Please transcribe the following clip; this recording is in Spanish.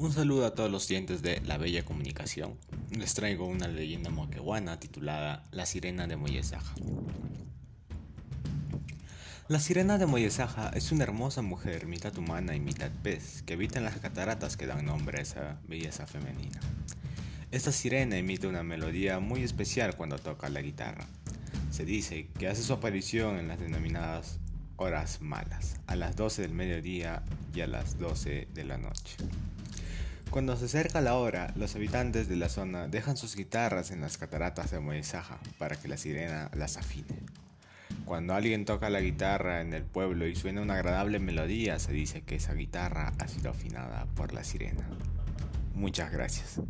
Un saludo a todos los dientes de La Bella Comunicación. Les traigo una leyenda moquehuana titulada La Sirena de Moyesaja. La sirena de Moyesaja es una hermosa mujer, mitad humana y mitad pez, que habita en las cataratas que dan nombre a esa belleza femenina. Esta sirena emite una melodía muy especial cuando toca la guitarra. Se dice que hace su aparición en las denominadas horas malas, a las 12 del mediodía y a las 12 de la noche. Cuando se acerca la hora, los habitantes de la zona dejan sus guitarras en las cataratas de Moesaja para que la sirena las afine. Cuando alguien toca la guitarra en el pueblo y suena una agradable melodía, se dice que esa guitarra ha sido afinada por la sirena. Muchas gracias.